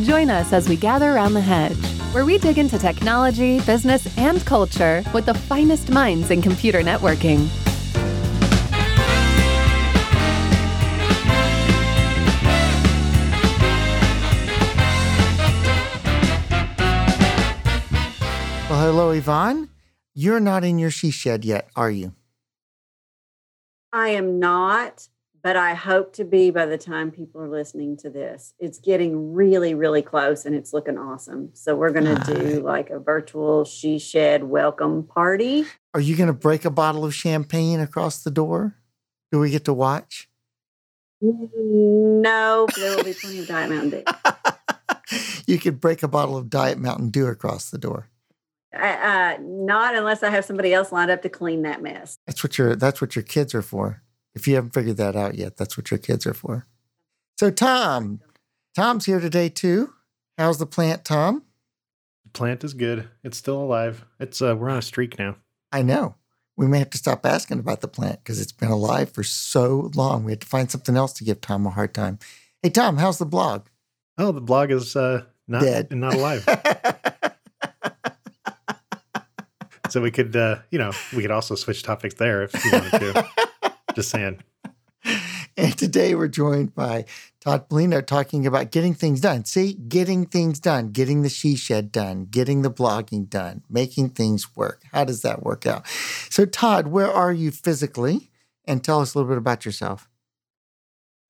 Join us as we gather around the hedge, where we dig into technology, business, and culture with the finest minds in computer networking. Well, hello, Yvonne. You're not in your she shed yet, are you? I am not, but I hope to be by the time people are listening to this. It's getting really, really close and it's looking awesome. So we're going to do like a virtual she shed welcome party. Are you going to break a bottle of champagne across the door? Do we get to watch? No, there will be plenty of Diet Mountain Dew. you could break a bottle of Diet Mountain Dew across the door. Uh, not unless I have somebody else lined up to clean that mess. That's what your that's what your kids are for. If you haven't figured that out yet, that's what your kids are for. So Tom, Tom's here today too. How's the plant, Tom? The plant is good. It's still alive. It's uh we're on a streak now. I know. We may have to stop asking about the plant because it's been alive for so long. We had to find something else to give Tom a hard time. Hey Tom, how's the blog? Oh, the blog is uh not Dead. not alive. so we could uh you know, we could also switch topics there if you wanted to. Just saying. And today we're joined by Todd Palino talking about getting things done. See, getting things done, getting the she shed done, getting the blogging done, making things work. How does that work out? So, Todd, where are you physically? And tell us a little bit about yourself.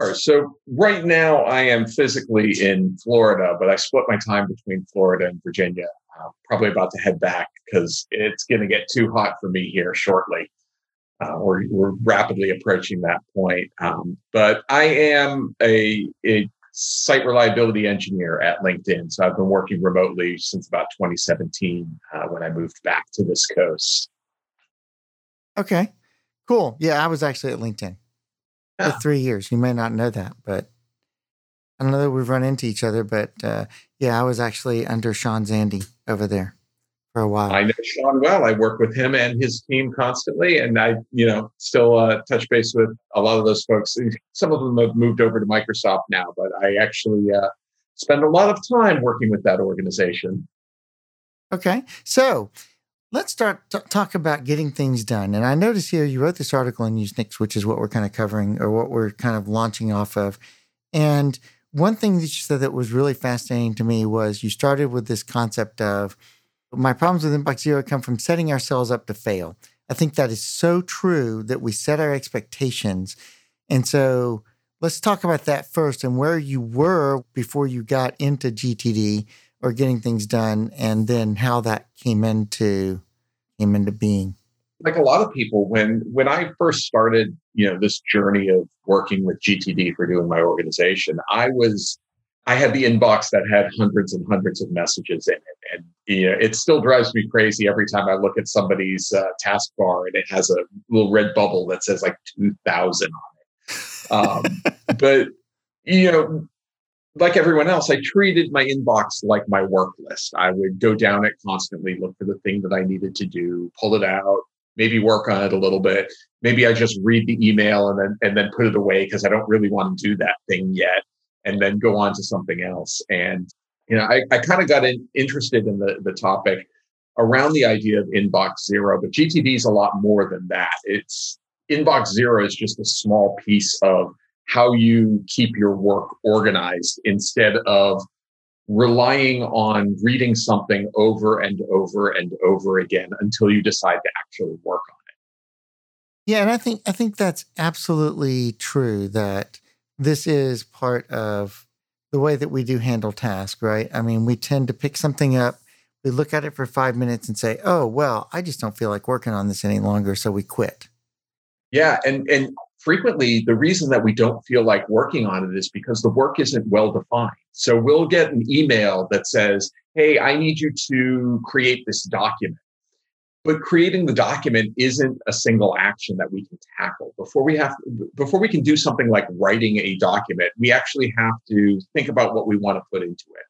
All right, so right now I am physically in Florida, but I split my time between Florida and Virginia. Uh, probably about to head back because it's going to get too hot for me here shortly. Uh, we're, we're rapidly approaching that point. Um, but I am a, a site reliability engineer at LinkedIn. So I've been working remotely since about 2017 uh, when I moved back to this coast. Okay, cool. Yeah, I was actually at LinkedIn for three years. You may not know that, but I don't know that we've run into each other, but uh, yeah, I was actually under Sean Zandy over there for a while. I know Sean well. I work with him and his team constantly, and I, you know, still uh, touch base with a lot of those folks. Some of them have moved over to Microsoft now, but I actually uh, spend a lot of time working with that organization. Okay. So let's start t- talk about getting things done. And I notice here you wrote this article in Usenix, which is what we're kind of covering or what we're kind of launching off of. And one thing that you said that was really fascinating to me was you started with this concept of my problems with Inbox Zero come from setting ourselves up to fail. I think that is so true that we set our expectations. And so let's talk about that first and where you were before you got into GTD or getting things done and then how that came into came into being like a lot of people when when i first started you know this journey of working with gtd for doing my organization i was i had the inbox that had hundreds and hundreds of messages in it and you know it still drives me crazy every time i look at somebody's uh, taskbar and it has a little red bubble that says like 2000 on it um, but you know like everyone else, I treated my inbox like my work list. I would go down it constantly, look for the thing that I needed to do, pull it out, maybe work on it a little bit. Maybe I just read the email and then and then put it away because I don't really want to do that thing yet, and then go on to something else. And you know, I, I kind of got in, interested in the the topic around the idea of inbox zero, but GTD is a lot more than that. It's inbox zero is just a small piece of how you keep your work organized instead of relying on reading something over and over and over again until you decide to actually work on it. Yeah, and I think I think that's absolutely true that this is part of the way that we do handle tasks, right? I mean, we tend to pick something up, we look at it for 5 minutes and say, "Oh, well, I just don't feel like working on this any longer," so we quit. Yeah, and and frequently the reason that we don't feel like working on it is because the work isn't well defined. So we'll get an email that says, "Hey, I need you to create this document." But creating the document isn't a single action that we can tackle. Before we have before we can do something like writing a document, we actually have to think about what we want to put into it.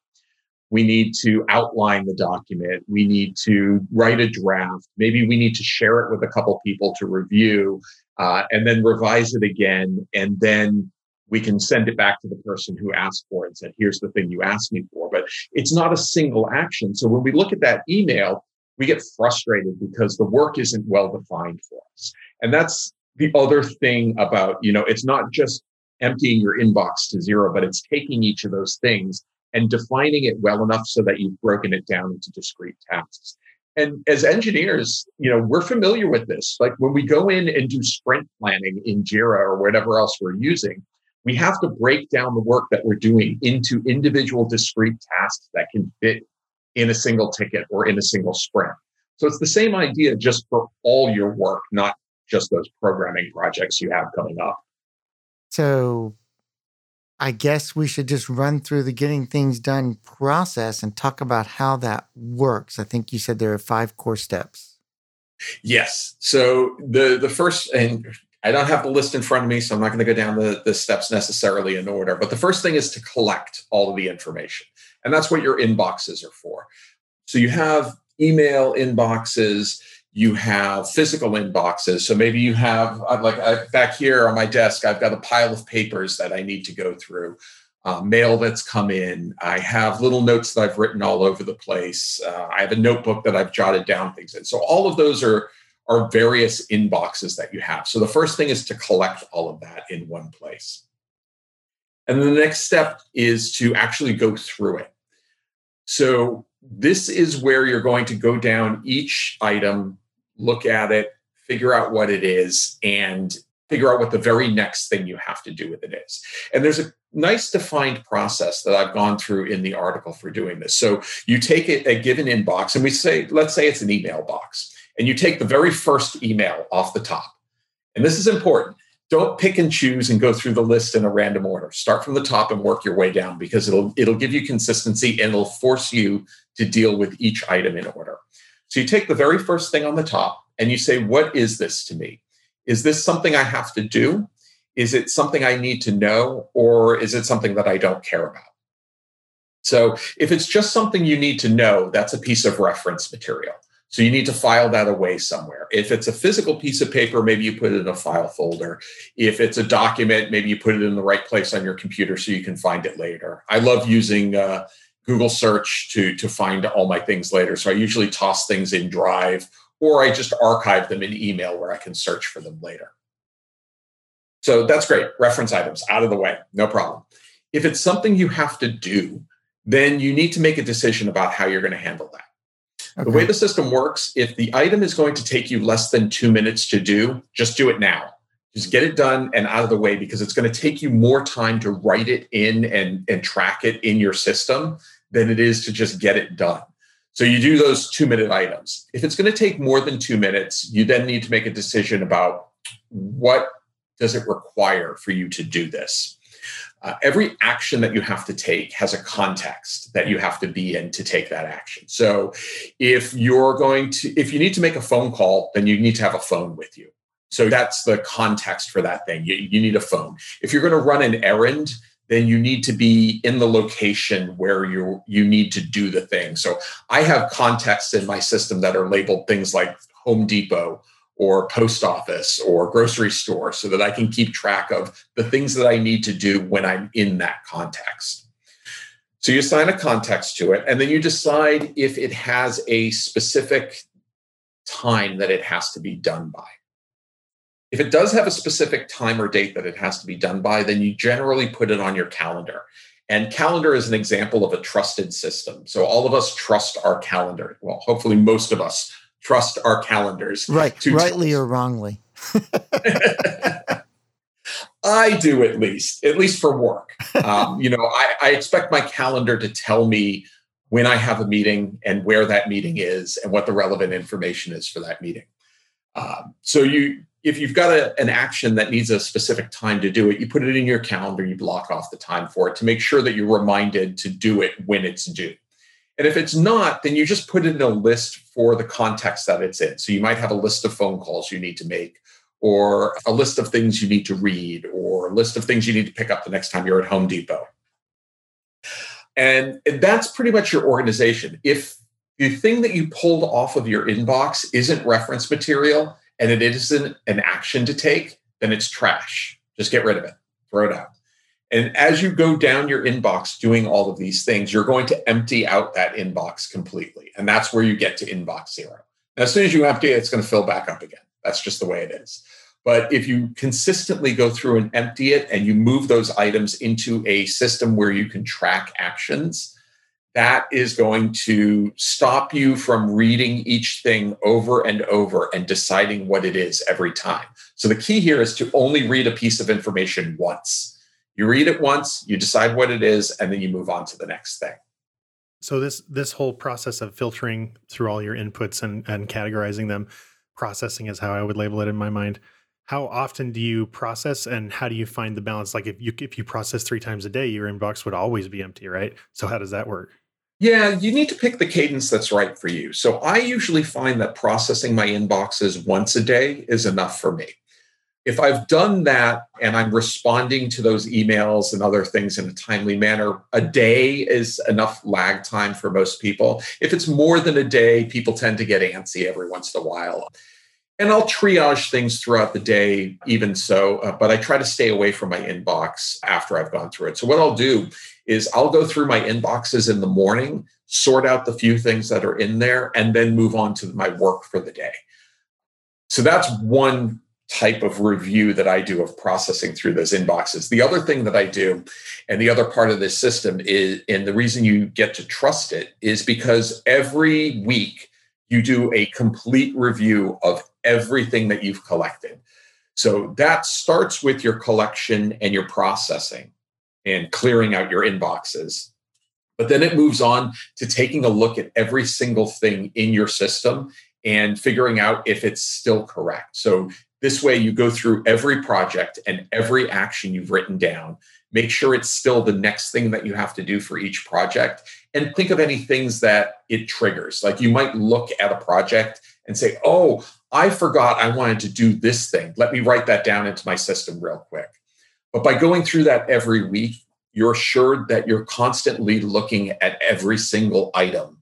We need to outline the document. We need to write a draft. Maybe we need to share it with a couple people to review uh, and then revise it again, and then we can send it back to the person who asked for it and said, here's the thing you asked me for. But it's not a single action. So when we look at that email, we get frustrated because the work isn't well defined for us. And that's the other thing about, you know, it's not just emptying your inbox to zero, but it's taking each of those things and defining it well enough so that you've broken it down into discrete tasks. And as engineers, you know, we're familiar with this. Like when we go in and do sprint planning in Jira or whatever else we're using, we have to break down the work that we're doing into individual discrete tasks that can fit in a single ticket or in a single sprint. So it's the same idea just for all your work, not just those programming projects you have coming up. So I guess we should just run through the getting things done process and talk about how that works. I think you said there are five core steps. Yes. So the the first and I don't have the list in front of me, so I'm not going to go down the, the steps necessarily in order. But the first thing is to collect all of the information. And that's what your inboxes are for. So you have email inboxes, you have physical inboxes. So maybe you have, uh, like uh, back here on my desk, I've got a pile of papers that I need to go through. Uh, mail that's come in. I have little notes that I've written all over the place. Uh, I have a notebook that I've jotted down things in. So all of those are are various inboxes that you have. So the first thing is to collect all of that in one place. And the next step is to actually go through it. So this is where you're going to go down each item, look at it, figure out what it is, and figure out what the very next thing you have to do with it is. And there's a nice defined process that I've gone through in the article for doing this. So you take it a given inbox, and we say, let's say it's an email box and you take the very first email off the top. And this is important. Don't pick and choose and go through the list in a random order. Start from the top and work your way down because it'll it'll give you consistency and it'll force you to deal with each item in order. So you take the very first thing on the top and you say, "What is this to me? Is this something I have to do? Is it something I need to know or is it something that I don't care about?" So if it's just something you need to know, that's a piece of reference material. So you need to file that away somewhere. If it's a physical piece of paper, maybe you put it in a file folder. If it's a document, maybe you put it in the right place on your computer so you can find it later. I love using uh, Google search to, to find all my things later. So I usually toss things in Drive or I just archive them in email where I can search for them later. So that's great. Reference items out of the way, no problem. If it's something you have to do, then you need to make a decision about how you're going to handle that. Okay. The way the system works, if the item is going to take you less than two minutes to do, just do it now. Just get it done and out of the way because it's going to take you more time to write it in and, and track it in your system than it is to just get it done. So you do those two minute items. If it's going to take more than two minutes, you then need to make a decision about what does it require for you to do this. Uh, every action that you have to take has a context that you have to be in to take that action. So if you're going to, if you need to make a phone call, then you need to have a phone with you. So that's the context for that thing. You, you need a phone. If you're going to run an errand, then you need to be in the location where you you need to do the thing. So I have contexts in my system that are labeled things like Home Depot or post office or grocery store so that I can keep track of the things that I need to do when I'm in that context. So you assign a context to it, and then you decide if it has a specific time that it has to be done by. If it does have a specific time or date that it has to be done by, then you generally put it on your calendar. And calendar is an example of a trusted system. So all of us trust our calendar. Well, hopefully, most of us trust our calendars. Right, rightly trust. or wrongly. I do at least, at least for work. Um, you know, I, I, expect my calendar to tell me when I have a meeting and where that meeting is and what the relevant information is for that meeting. Um, so you, if you've got a, an action that needs a specific time to do it, you put it in your calendar, you block off the time for it to make sure that you're reminded to do it when it's due. And if it's not, then you just put it in a list for the context that it's in. So you might have a list of phone calls you need to make, or a list of things you need to read, or a list of things you need to pick up the next time you're at Home Depot. And that's pretty much your organization. If the thing that you pulled off of your inbox isn't reference material and it isn't an action to take, then it's trash. Just get rid of it, throw it out. And as you go down your inbox doing all of these things, you're going to empty out that inbox completely. And that's where you get to inbox zero. As soon as you empty it, it's going to fill back up again. That's just the way it is. But if you consistently go through and empty it and you move those items into a system where you can track actions, that is going to stop you from reading each thing over and over and deciding what it is every time. So the key here is to only read a piece of information once. You read it once, you decide what it is, and then you move on to the next thing. So this this whole process of filtering through all your inputs and, and categorizing them, processing is how I would label it in my mind. How often do you process and how do you find the balance? Like if you if you process three times a day, your inbox would always be empty, right? So how does that work? Yeah, you need to pick the cadence that's right for you. So I usually find that processing my inboxes once a day is enough for me. If I've done that and I'm responding to those emails and other things in a timely manner, a day is enough lag time for most people. If it's more than a day, people tend to get antsy every once in a while. And I'll triage things throughout the day, even so, uh, but I try to stay away from my inbox after I've gone through it. So, what I'll do is I'll go through my inboxes in the morning, sort out the few things that are in there, and then move on to my work for the day. So that's one type of review that I do of processing through those inboxes. The other thing that I do, and the other part of this system is, and the reason you get to trust it is because every week you do a complete review of everything that you've collected. So that starts with your collection and your processing and clearing out your inboxes. But then it moves on to taking a look at every single thing in your system and figuring out if it's still correct. So this way, you go through every project and every action you've written down, make sure it's still the next thing that you have to do for each project, and think of any things that it triggers. Like you might look at a project and say, Oh, I forgot I wanted to do this thing. Let me write that down into my system real quick. But by going through that every week, you're assured that you're constantly looking at every single item.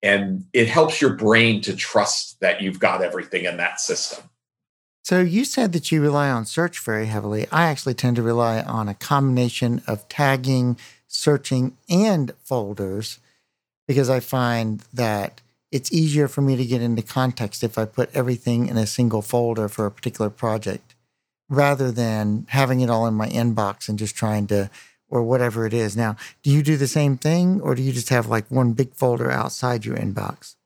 And it helps your brain to trust that you've got everything in that system. So you said that you rely on search very heavily. I actually tend to rely on a combination of tagging, searching, and folders because I find that it's easier for me to get into context if I put everything in a single folder for a particular project rather than having it all in my inbox and just trying to or whatever it is. Now, do you do the same thing or do you just have like one big folder outside your inbox?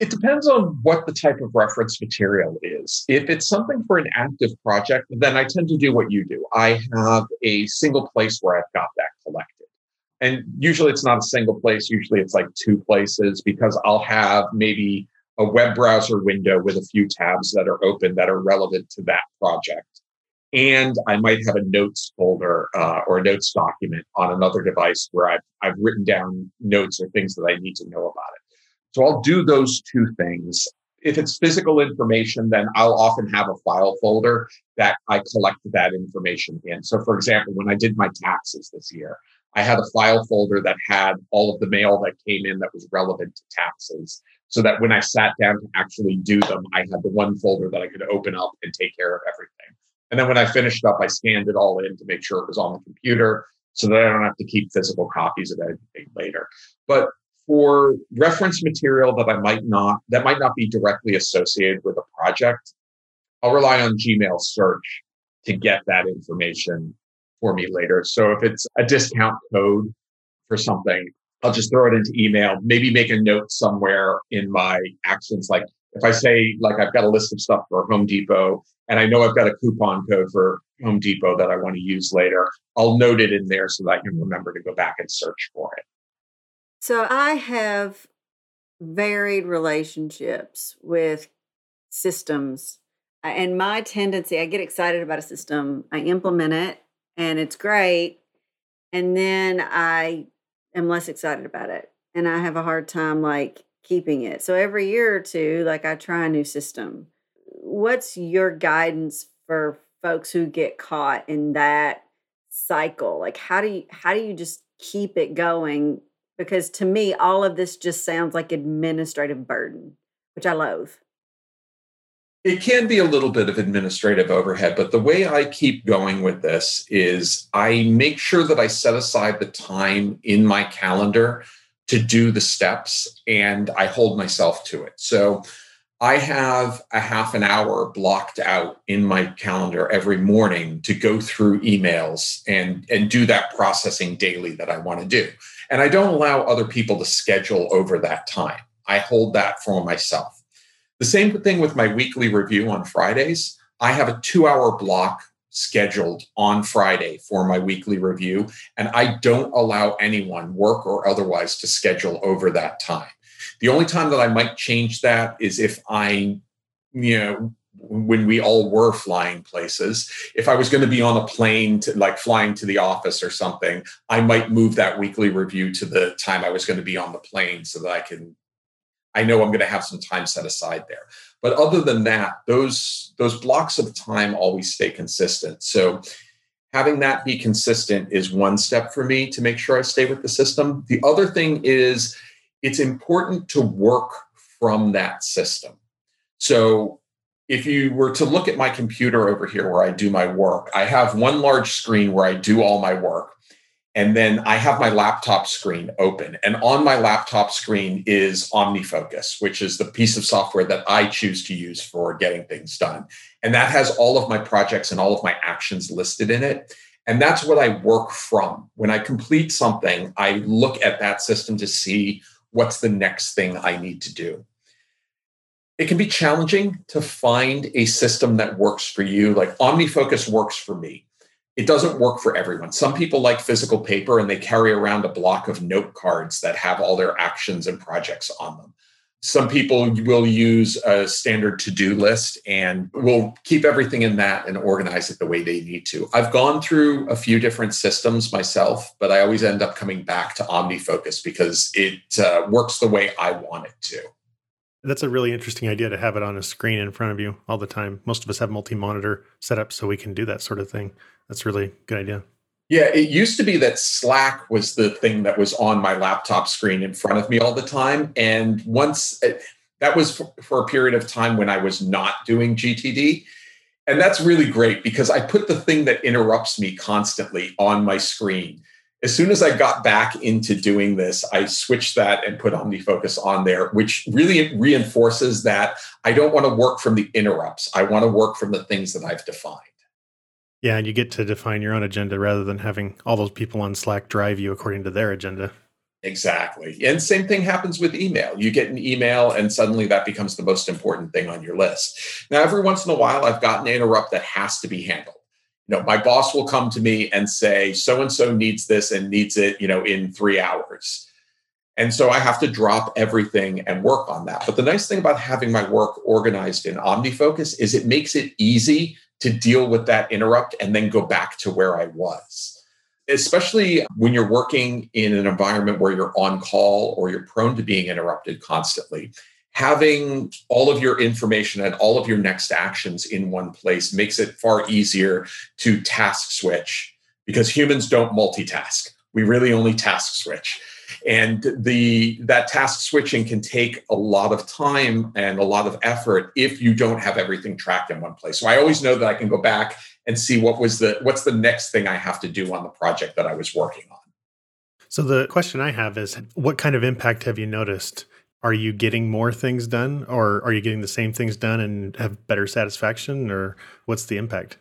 It depends on what the type of reference material is. If it's something for an active project, then I tend to do what you do. I have a single place where I've got that collected. And usually it's not a single place, usually it's like two places because I'll have maybe a web browser window with a few tabs that are open that are relevant to that project. And I might have a notes folder uh, or a notes document on another device where I've, I've written down notes or things that I need to know about it. So I'll do those two things. If it's physical information, then I'll often have a file folder that I collect that information in. So, for example, when I did my taxes this year, I had a file folder that had all of the mail that came in that was relevant to taxes so that when I sat down to actually do them, I had the one folder that I could open up and take care of everything. And then when I finished up, I scanned it all in to make sure it was on the computer so that I don't have to keep physical copies of anything later. But for reference material that I might not, that might not be directly associated with a project, I'll rely on Gmail search to get that information for me later. So if it's a discount code for something, I'll just throw it into email, maybe make a note somewhere in my actions. Like if I say, like, I've got a list of stuff for Home Depot and I know I've got a coupon code for Home Depot that I want to use later, I'll note it in there so that I can remember to go back and search for it. So I have varied relationships with systems. Uh, and my tendency, I get excited about a system, I implement it, and it's great. And then I am less excited about it. And I have a hard time like keeping it. So every year or two, like I try a new system. What's your guidance for folks who get caught in that cycle? Like how do you how do you just keep it going? Because to me, all of this just sounds like administrative burden, which I loathe. It can be a little bit of administrative overhead, but the way I keep going with this is I make sure that I set aside the time in my calendar to do the steps and I hold myself to it. So I have a half an hour blocked out in my calendar every morning to go through emails and, and do that processing daily that I want to do. And I don't allow other people to schedule over that time. I hold that for myself. The same thing with my weekly review on Fridays. I have a two hour block scheduled on Friday for my weekly review, and I don't allow anyone, work or otherwise, to schedule over that time. The only time that I might change that is if I, you know, when we all were flying places, if I was going to be on a plane to like flying to the office or something, I might move that weekly review to the time I was going to be on the plane so that I can I know I'm going to have some time set aside there. But other than that, those those blocks of time always stay consistent. So having that be consistent is one step for me to make sure I stay with the system. The other thing is it's important to work from that system. So if you were to look at my computer over here where I do my work, I have one large screen where I do all my work. And then I have my laptop screen open. And on my laptop screen is OmniFocus, which is the piece of software that I choose to use for getting things done. And that has all of my projects and all of my actions listed in it. And that's what I work from. When I complete something, I look at that system to see what's the next thing I need to do. It can be challenging to find a system that works for you. Like OmniFocus works for me it doesn't work for everyone. Some people like physical paper and they carry around a block of note cards that have all their actions and projects on them. Some people will use a standard to do list and will keep everything in that and organize it the way they need to. I've gone through a few different systems myself, but I always end up coming back to OmniFocus because it uh, works the way I want it to. That's a really interesting idea to have it on a screen in front of you all the time. Most of us have multi monitor setups so we can do that sort of thing. That's really good idea. Yeah, it used to be that Slack was the thing that was on my laptop screen in front of me all the time. And once it, that was for, for a period of time when I was not doing GTD. And that's really great because I put the thing that interrupts me constantly on my screen. As soon as I got back into doing this, I switched that and put OmniFocus on there, which really reinforces that I don't want to work from the interrupts. I want to work from the things that I've defined. Yeah, and you get to define your own agenda rather than having all those people on Slack drive you according to their agenda. Exactly. And same thing happens with email. You get an email and suddenly that becomes the most important thing on your list. Now, every once in a while, I've gotten an interrupt that has to be handled. Know, my boss will come to me and say, so and so needs this and needs it, you know, in three hours. And so I have to drop everything and work on that. But the nice thing about having my work organized in OmniFocus is it makes it easy to deal with that interrupt and then go back to where I was. Especially when you're working in an environment where you're on call or you're prone to being interrupted constantly. Having all of your information and all of your next actions in one place makes it far easier to task switch because humans don't multitask. We really only task switch. And the that task switching can take a lot of time and a lot of effort if you don't have everything tracked in one place. So i always know that i can go back and see what was the what's the next thing i have to do on the project that i was working on. So the question i have is what kind of impact have you noticed are you getting more things done or are you getting the same things done and have better satisfaction or what's the impact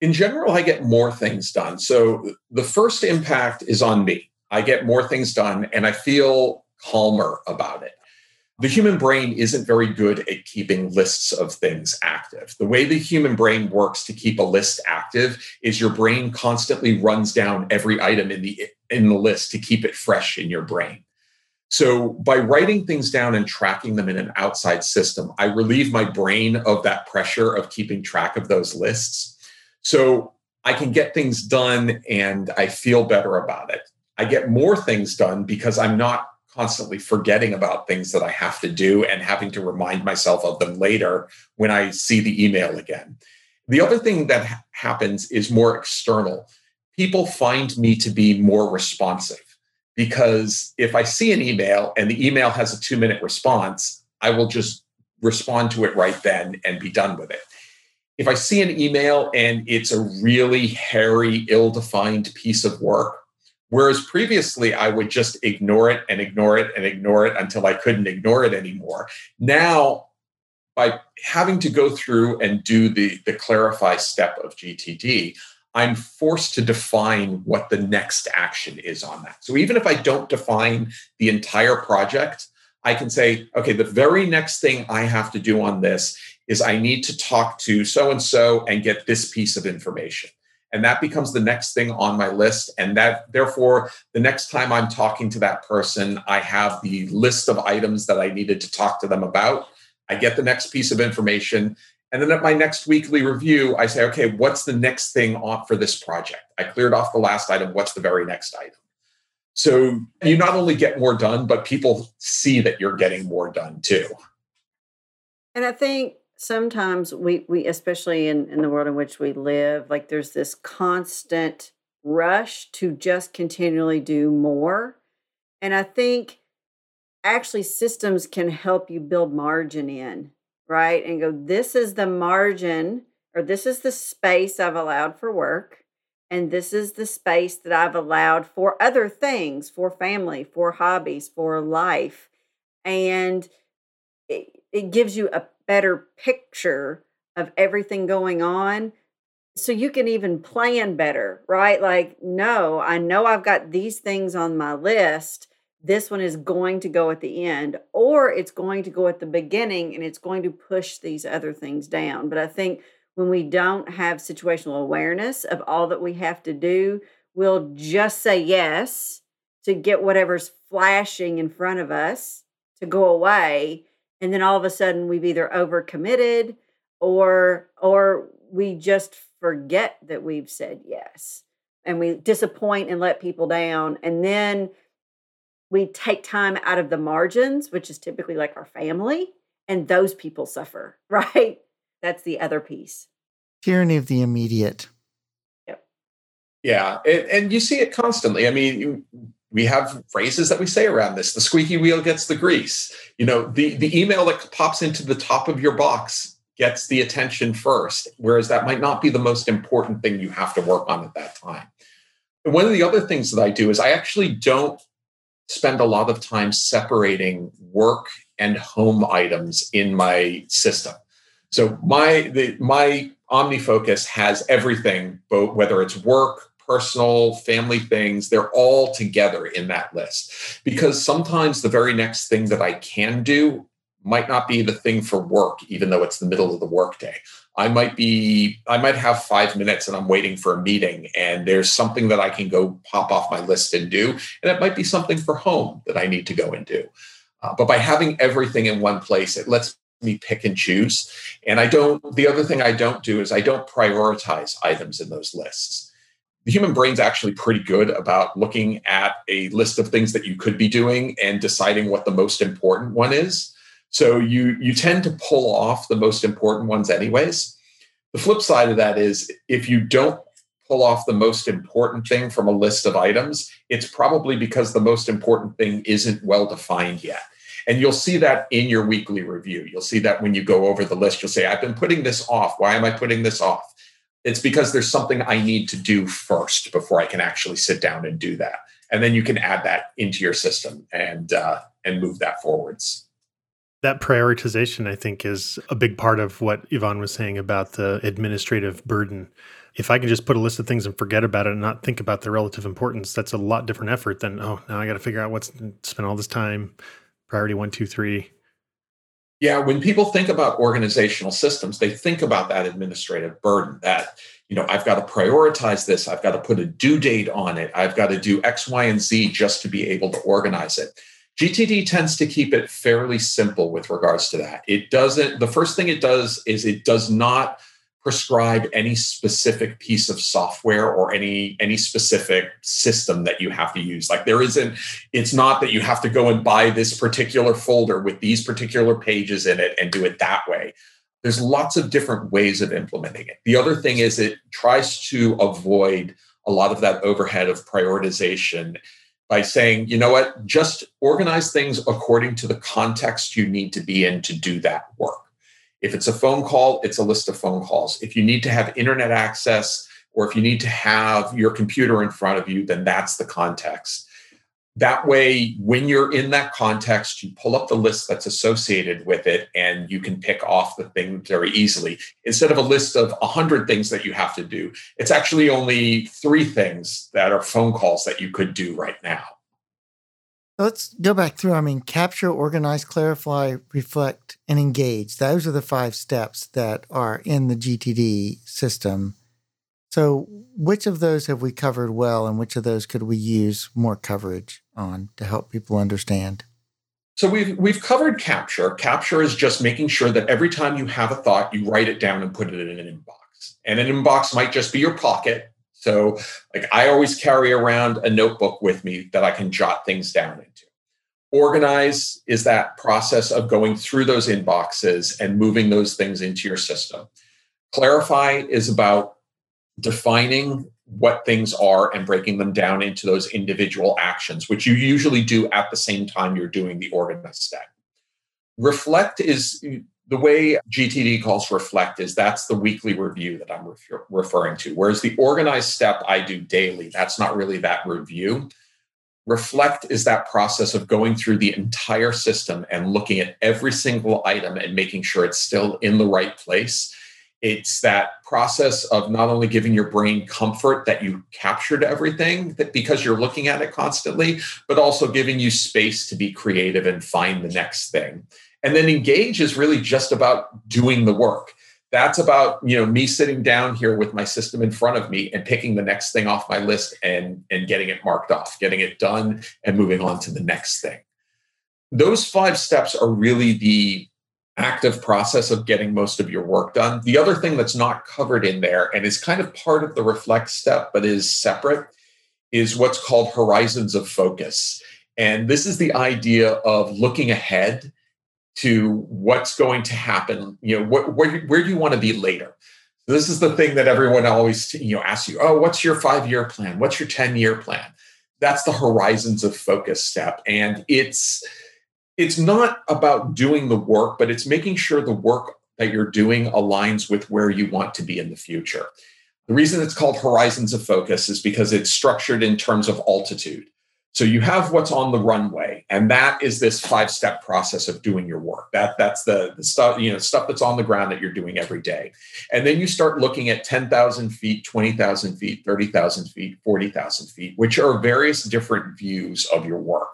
in general i get more things done so the first impact is on me I get more things done and I feel calmer about it. The human brain isn't very good at keeping lists of things active. The way the human brain works to keep a list active is your brain constantly runs down every item in the in the list to keep it fresh in your brain. So by writing things down and tracking them in an outside system, I relieve my brain of that pressure of keeping track of those lists. So I can get things done and I feel better about it. I get more things done because I'm not constantly forgetting about things that I have to do and having to remind myself of them later when I see the email again. The other thing that ha- happens is more external. People find me to be more responsive because if I see an email and the email has a two minute response, I will just respond to it right then and be done with it. If I see an email and it's a really hairy, ill defined piece of work, whereas previously I would just ignore it and ignore it and ignore it until I couldn't ignore it anymore. Now, by having to go through and do the, the clarify step of GTD, I'm forced to define what the next action is on that. So even if I don't define the entire project, I can say, okay, the very next thing I have to do on this is I need to talk to so and so and get this piece of information. And that becomes the next thing on my list. And that, therefore, the next time I'm talking to that person, I have the list of items that I needed to talk to them about. I get the next piece of information. And then at my next weekly review, I say, okay, what's the next thing on for this project? I cleared off the last item. What's the very next item? So you not only get more done, but people see that you're getting more done too. And I think sometimes we we especially in in the world in which we live like there's this constant rush to just continually do more and i think actually systems can help you build margin in right and go this is the margin or this is the space i've allowed for work and this is the space that i've allowed for other things for family for hobbies for life and it, it gives you a better picture of everything going on so you can even plan better, right? Like, no, I know I've got these things on my list. This one is going to go at the end, or it's going to go at the beginning and it's going to push these other things down. But I think when we don't have situational awareness of all that we have to do, we'll just say yes to get whatever's flashing in front of us to go away. And then all of a sudden we've either overcommitted or or we just forget that we've said yes. And we disappoint and let people down. And then we take time out of the margins which is typically like our family and those people suffer right? That's the other piece. Tyranny of the immediate. Yep. Yeah and, and you see it constantly. I mean we have phrases that we say around this the squeaky wheel gets the grease. You know the the email that pops into the top of your box gets the attention first whereas that might not be the most important thing you have to work on at that time. And one of the other things that i do is i actually don't spend a lot of time separating work and home items in my system so my the my omnifocus has everything both whether it's work personal, family things, they're all together in that list. Because sometimes the very next thing that I can do might not be the thing for work, even though it's the middle of the workday. I might be, I might have five minutes and I'm waiting for a meeting, and there's something that I can go pop off my list and do. And it might be something for home that I need to go and do. Uh, but by having everything in one place, it lets me pick and choose. And I don't, the other thing I don't do is I don't prioritize items in those lists the human brain's actually pretty good about looking at a list of things that you could be doing and deciding what the most important one is. So you you tend to pull off the most important ones anyways. The flip side of that is if you don't pull off the most important thing from a list of items, it's probably because the most important thing isn't well defined yet. And you'll see that in your weekly review. You'll see that when you go over the list, you'll say, I've been putting this off. Why am I putting this off? It's because there's something I need to do first before I can actually sit down and do that. And then you can add that into your system and uh, and move that forwards. That prioritization, I think, is a big part of what Yvonne was saying about the administrative burden. If I can just put a list of things and forget about it and not think about the relative importance, that's a lot different effort than, oh, now I got to figure out what's spend all this time. Priority one, two, three. Yeah, when people think about organizational systems, they think about that administrative burden that, you know, I've got to prioritize this, I've got to put a due date on it, I've got to do X, Y, and Z just to be able to organize it. GTD tends to keep it fairly simple with regards to that. It doesn't, the first thing it does is it does not prescribe any specific piece of software or any any specific system that you have to use. Like there isn't it's not that you have to go and buy this particular folder with these particular pages in it and do it that way. There's lots of different ways of implementing it. The other thing is it tries to avoid a lot of that overhead of prioritization by saying, you know what, just organize things according to the context you need to be in to do that work. If it's a phone call, it's a list of phone calls. If you need to have internet access or if you need to have your computer in front of you, then that's the context. That way, when you're in that context, you pull up the list that's associated with it and you can pick off the thing very easily. Instead of a list of 100 things that you have to do, it's actually only three things that are phone calls that you could do right now. Let's go back through. I mean, capture, organize, clarify, reflect, and engage. Those are the five steps that are in the GTD system. So, which of those have we covered well, and which of those could we use more coverage on to help people understand? So we've we've covered capture. Capture is just making sure that every time you have a thought, you write it down and put it in an inbox. And an inbox might just be your pocket. So, like I always carry around a notebook with me that I can jot things down into. Organize is that process of going through those inboxes and moving those things into your system. Clarify is about defining what things are and breaking them down into those individual actions, which you usually do at the same time you're doing the organized step. Reflect is the way GTD calls reflect is that's the weekly review that I'm refer- referring to. Whereas the organized step I do daily, that's not really that review. Reflect is that process of going through the entire system and looking at every single item and making sure it's still in the right place it's that process of not only giving your brain comfort that you captured everything that because you're looking at it constantly, but also giving you space to be creative and find the next thing. And then engage is really just about doing the work. That's about you know me sitting down here with my system in front of me and picking the next thing off my list and and getting it marked off, getting it done, and moving on to the next thing. Those five steps are really the active process of getting most of your work done. The other thing that's not covered in there and is kind of part of the reflect step, but is separate, is what's called horizons of focus. And this is the idea of looking ahead to what's going to happen. You know, what, where, where do you want to be later? This is the thing that everyone always you know asks you. Oh, what's your five year plan? What's your ten year plan? That's the horizons of focus step, and it's it's not about doing the work, but it's making sure the work that you're doing aligns with where you want to be in the future. The reason it's called horizons of focus is because it's structured in terms of altitude. So you have what's on the runway, and that is this five-step process of doing your work. That that's the, the stuff you know stuff that's on the ground that you're doing every day, and then you start looking at ten thousand feet, twenty thousand feet, thirty thousand feet, forty thousand feet, which are various different views of your work.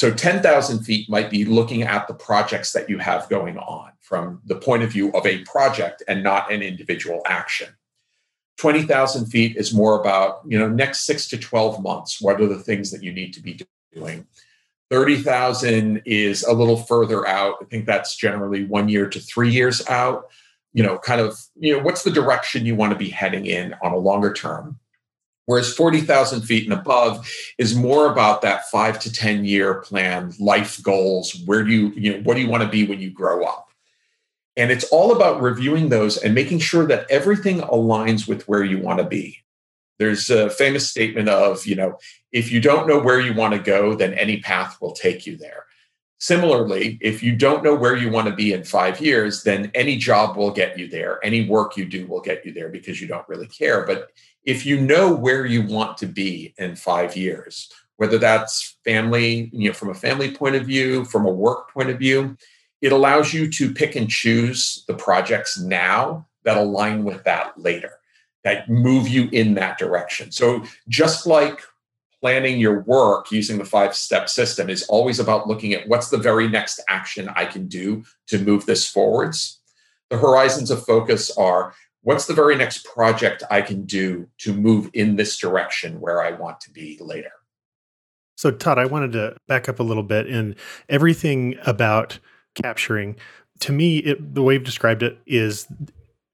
So 10,000 feet might be looking at the projects that you have going on from the point of view of a project and not an individual action. 20,000 feet is more about, you know, next six to 12 months. What are the things that you need to be doing? 30,000 is a little further out. I think that's generally one year to three years out. You know, kind of, you know, what's the direction you want to be heading in on a longer term? Whereas 40,000 feet and above is more about that five to 10 year plan, life goals. Where do you, you know, what do you want to be when you grow up? And it's all about reviewing those and making sure that everything aligns with where you want to be. There's a famous statement of, you know, if you don't know where you want to go, then any path will take you there. Similarly, if you don't know where you want to be in five years, then any job will get you there. Any work you do will get you there because you don't really care. But if you know where you want to be in five years, whether that's family, you know, from a family point of view, from a work point of view, it allows you to pick and choose the projects now that align with that later, that move you in that direction. So just like planning your work using the five step system is always about looking at what's the very next action I can do to move this forwards. The horizons of focus are what's the very next project I can do to move in this direction where I want to be later? So, Todd, I wanted to back up a little bit in everything about capturing. To me, it, the way you've described it is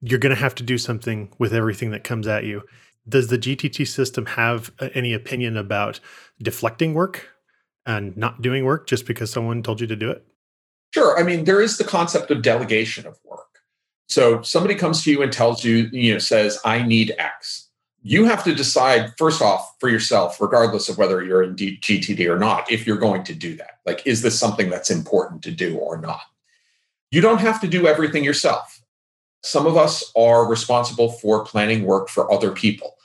you're going to have to do something with everything that comes at you. Does the GTD system have uh, any opinion about deflecting work and not doing work just because someone told you to do it? Sure. I mean, there is the concept of delegation of work. So somebody comes to you and tells you, you know, says, I need X. you have to decide first off for yourself, regardless of whether you're in GTD or not, if you're going to do that. Like, is this something that's important to do or not? You don't have to do everything yourself. Some of us are responsible for planning work for other people.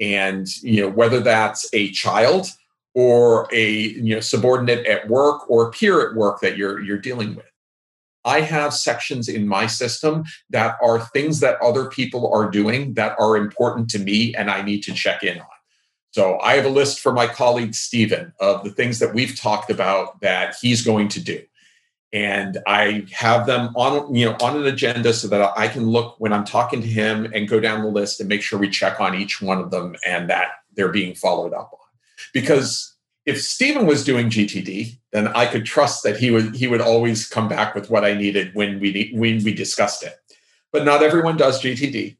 And, you know, whether that's a child or a you know subordinate at work or a peer at work that you're you're dealing with I have sections in my system that are things that other people are doing that are important to me and I need to check in on. So I have a list for my colleague Stephen of the things that we've talked about that he's going to do. And I have them on, you know, on an agenda so that I can look when I'm talking to him and go down the list and make sure we check on each one of them and that they're being followed up on. Because if Stephen was doing GTD, then I could trust that he would he would always come back with what I needed when we when we discussed it. But not everyone does GTD,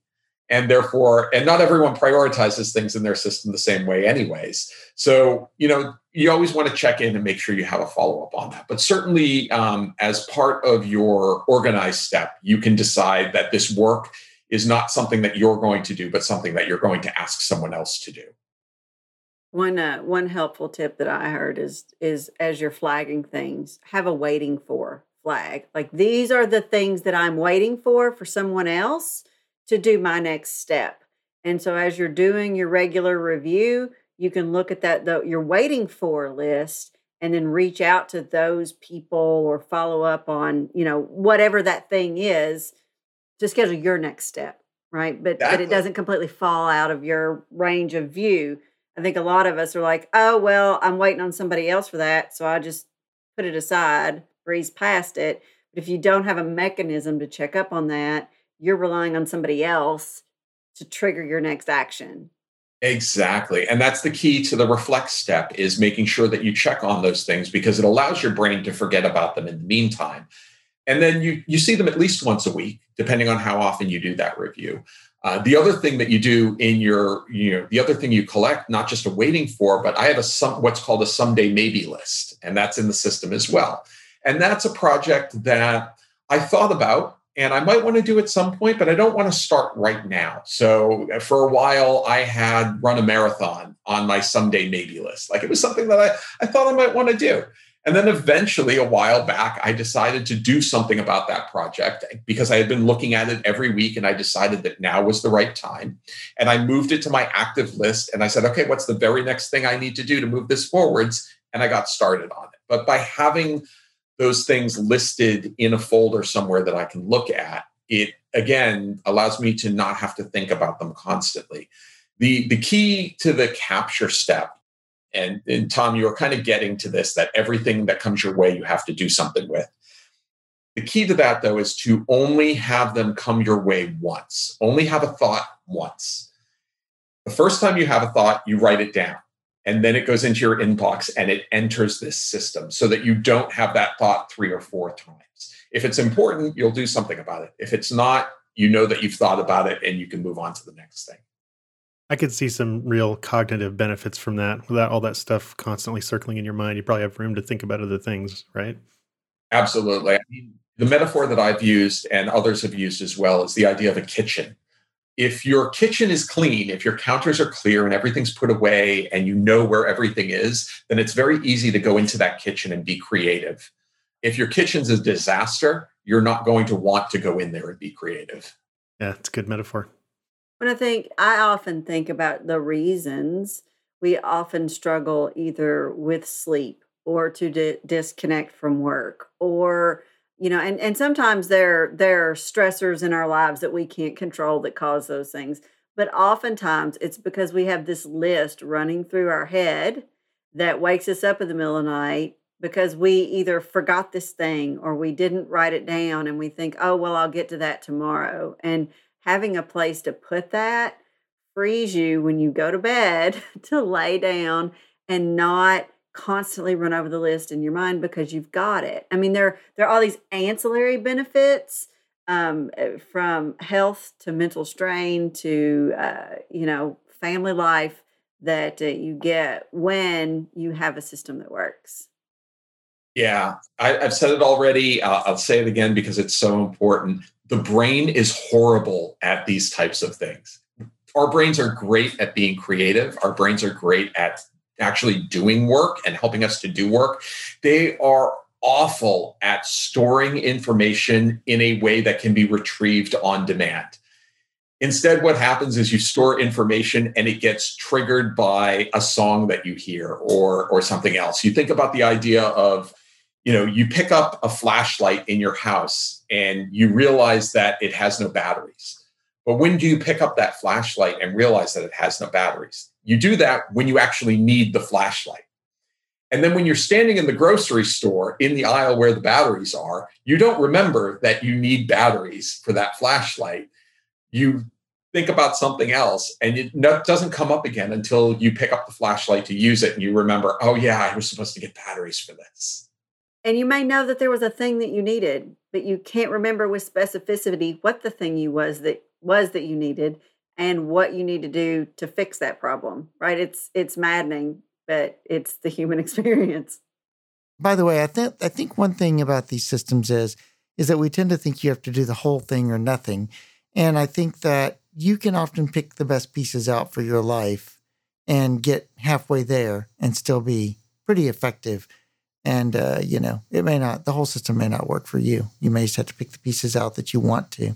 and therefore, and not everyone prioritizes things in their system the same way, anyways. So you know, you always want to check in and make sure you have a follow up on that. But certainly, um, as part of your organized step, you can decide that this work is not something that you're going to do, but something that you're going to ask someone else to do. One uh, one helpful tip that I heard is is as you're flagging things, have a waiting for flag. Like these are the things that I'm waiting for for someone else to do my next step. And so as you're doing your regular review, you can look at that the you're waiting for list and then reach out to those people or follow up on, you know, whatever that thing is to schedule your next step, right? But exactly. but it doesn't completely fall out of your range of view I think a lot of us are like, oh, well, I'm waiting on somebody else for that. So I just put it aside, breeze past it. But if you don't have a mechanism to check up on that, you're relying on somebody else to trigger your next action. Exactly. And that's the key to the reflect step is making sure that you check on those things because it allows your brain to forget about them in the meantime. And then you you see them at least once a week, depending on how often you do that review. Uh, the other thing that you do in your, you know, the other thing you collect, not just a waiting for, but I have a some what's called a someday maybe list, and that's in the system as well. And that's a project that I thought about and I might want to do at some point, but I don't want to start right now. So uh, for a while, I had run a marathon on my someday maybe list. Like it was something that I, I thought I might want to do. And then eventually, a while back, I decided to do something about that project because I had been looking at it every week and I decided that now was the right time. And I moved it to my active list and I said, okay, what's the very next thing I need to do to move this forwards? And I got started on it. But by having those things listed in a folder somewhere that I can look at, it again allows me to not have to think about them constantly. The, the key to the capture step and, and Tom, you were kind of getting to this that everything that comes your way, you have to do something with. The key to that, though, is to only have them come your way once, only have a thought once. The first time you have a thought, you write it down, and then it goes into your inbox and it enters this system so that you don't have that thought three or four times. If it's important, you'll do something about it. If it's not, you know that you've thought about it and you can move on to the next thing. I could see some real cognitive benefits from that. Without all that stuff constantly circling in your mind, you probably have room to think about other things, right? Absolutely. I mean, the metaphor that I've used and others have used as well is the idea of a kitchen. If your kitchen is clean, if your counters are clear and everything's put away and you know where everything is, then it's very easy to go into that kitchen and be creative. If your kitchen's a disaster, you're not going to want to go in there and be creative. Yeah, it's a good metaphor. When I think, I often think about the reasons we often struggle either with sleep or to di- disconnect from work or you know and, and sometimes there there are stressors in our lives that we can't control that cause those things but oftentimes it's because we have this list running through our head that wakes us up in the middle of the night because we either forgot this thing or we didn't write it down and we think oh well i'll get to that tomorrow. And having a place to put that frees you when you go to bed to lay down and not constantly run over the list in your mind because you've got it. I mean, there there are all these ancillary benefits um, eh, from health to mental strain to uh, you know family life that uh, you get when you have a system that works. Yeah, I, have said it already. Uh, I'll say it again because it's so important the brain is horrible at these types of things. our brains are great at being creative. Our brains are great at actually doing work and helping us to do work. They are awful at storing information in a way that can be retrieved on demand. Instead, what happens is you store information and it gets triggered by a song that you hear or, or something else. You think about the idea of, you know, you pick up a flashlight in your house and you realize that it has no batteries. But when do you pick up that flashlight and realize that it has no batteries? You do that when you actually need the flashlight. And then when you're standing in the grocery store in the aisle where the batteries are, you don't remember that you need batteries for that flashlight you think about something else and it doesn't come up again until you pick up the flashlight to use it and you remember, oh, yeah, I was supposed to get batteries for this. And you may know that there was a thing that you needed, but you can't remember with specificity what the thing you was that was that you needed and what you need to do to fix that problem. Right? It's it's maddening, but it's the human experience. By the way, I think I think one thing about these systems is is that we tend to think you have to do the whole thing or nothing. And I think that you can often pick the best pieces out for your life and get halfway there and still be pretty effective. And, uh, you know, it may not, the whole system may not work for you. You may just have to pick the pieces out that you want to.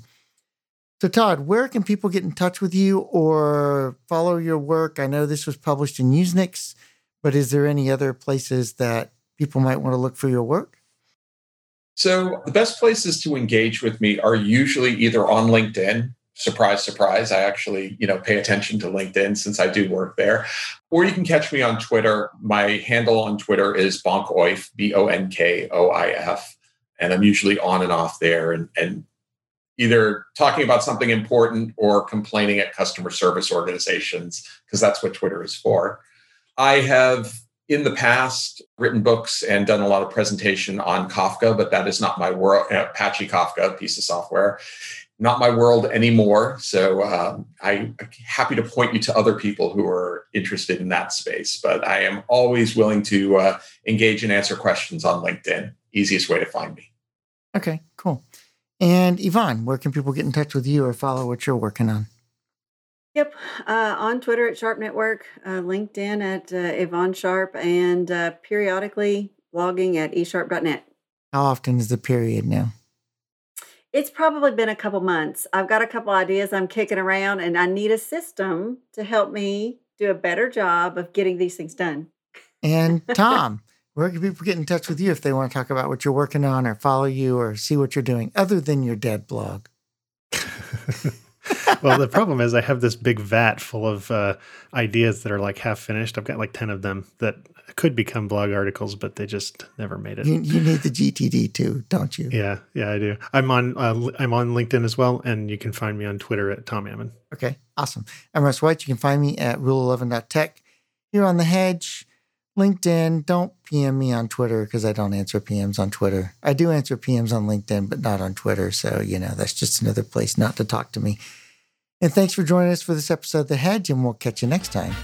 So, Todd, where can people get in touch with you or follow your work? I know this was published in Usenix, but is there any other places that people might want to look for your work? So the best places to engage with me are usually either on LinkedIn. Surprise, surprise. I actually, you know, pay attention to LinkedIn since I do work there. Or you can catch me on Twitter. My handle on Twitter is Bonkoif, B-O-N-K-O-I-F. And I'm usually on and off there and, and either talking about something important or complaining at customer service organizations, because that's what Twitter is for. I have in the past written books and done a lot of presentation on Kafka, but that is not my world. Uh, Apache Kafka, piece of software, not my world anymore. So um, I'm happy to point you to other people who are interested in that space. But I am always willing to uh, engage and answer questions on LinkedIn. Easiest way to find me. Okay, cool. And Eyvonne, where can people get in touch with you or follow what you're working on? Yep, uh, on Twitter at Sharp Network, uh, LinkedIn at uh, Eyvonne Sharp, and uh, periodically blogging at esharp.net. How often is the period now? It's probably been a couple months. I've got a couple ideas I'm kicking around, and I need a system to help me do a better job of getting these things done. And Tom, where can people get in touch with you if they want to talk about what you're working on or follow you or see what you're doing other than your dead blog? well, the problem is I have this big vat full of uh, ideas that are like half finished. I've got like 10 of them that could become blog articles, but they just never made it. You, you need the GTD too, don't you? Yeah, yeah, I do. I'm on uh, I'm on LinkedIn as well, and you can find me on Twitter at Tom Ammon. Okay, awesome. I'm Russ White. You can find me at rule11.tech here on the hedge. LinkedIn, don't PM me on Twitter because I don't answer PMs on Twitter. I do answer PMs on LinkedIn, but not on Twitter. So, you know, that's just another place not to talk to me. And thanks for joining us for this episode of The Hedge, and we'll catch you next time.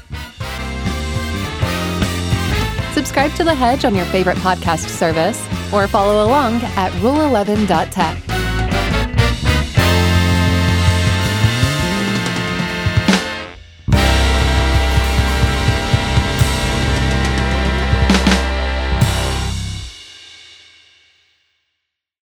Subscribe to The Hedge on your favorite podcast service or follow along at rule11.tech.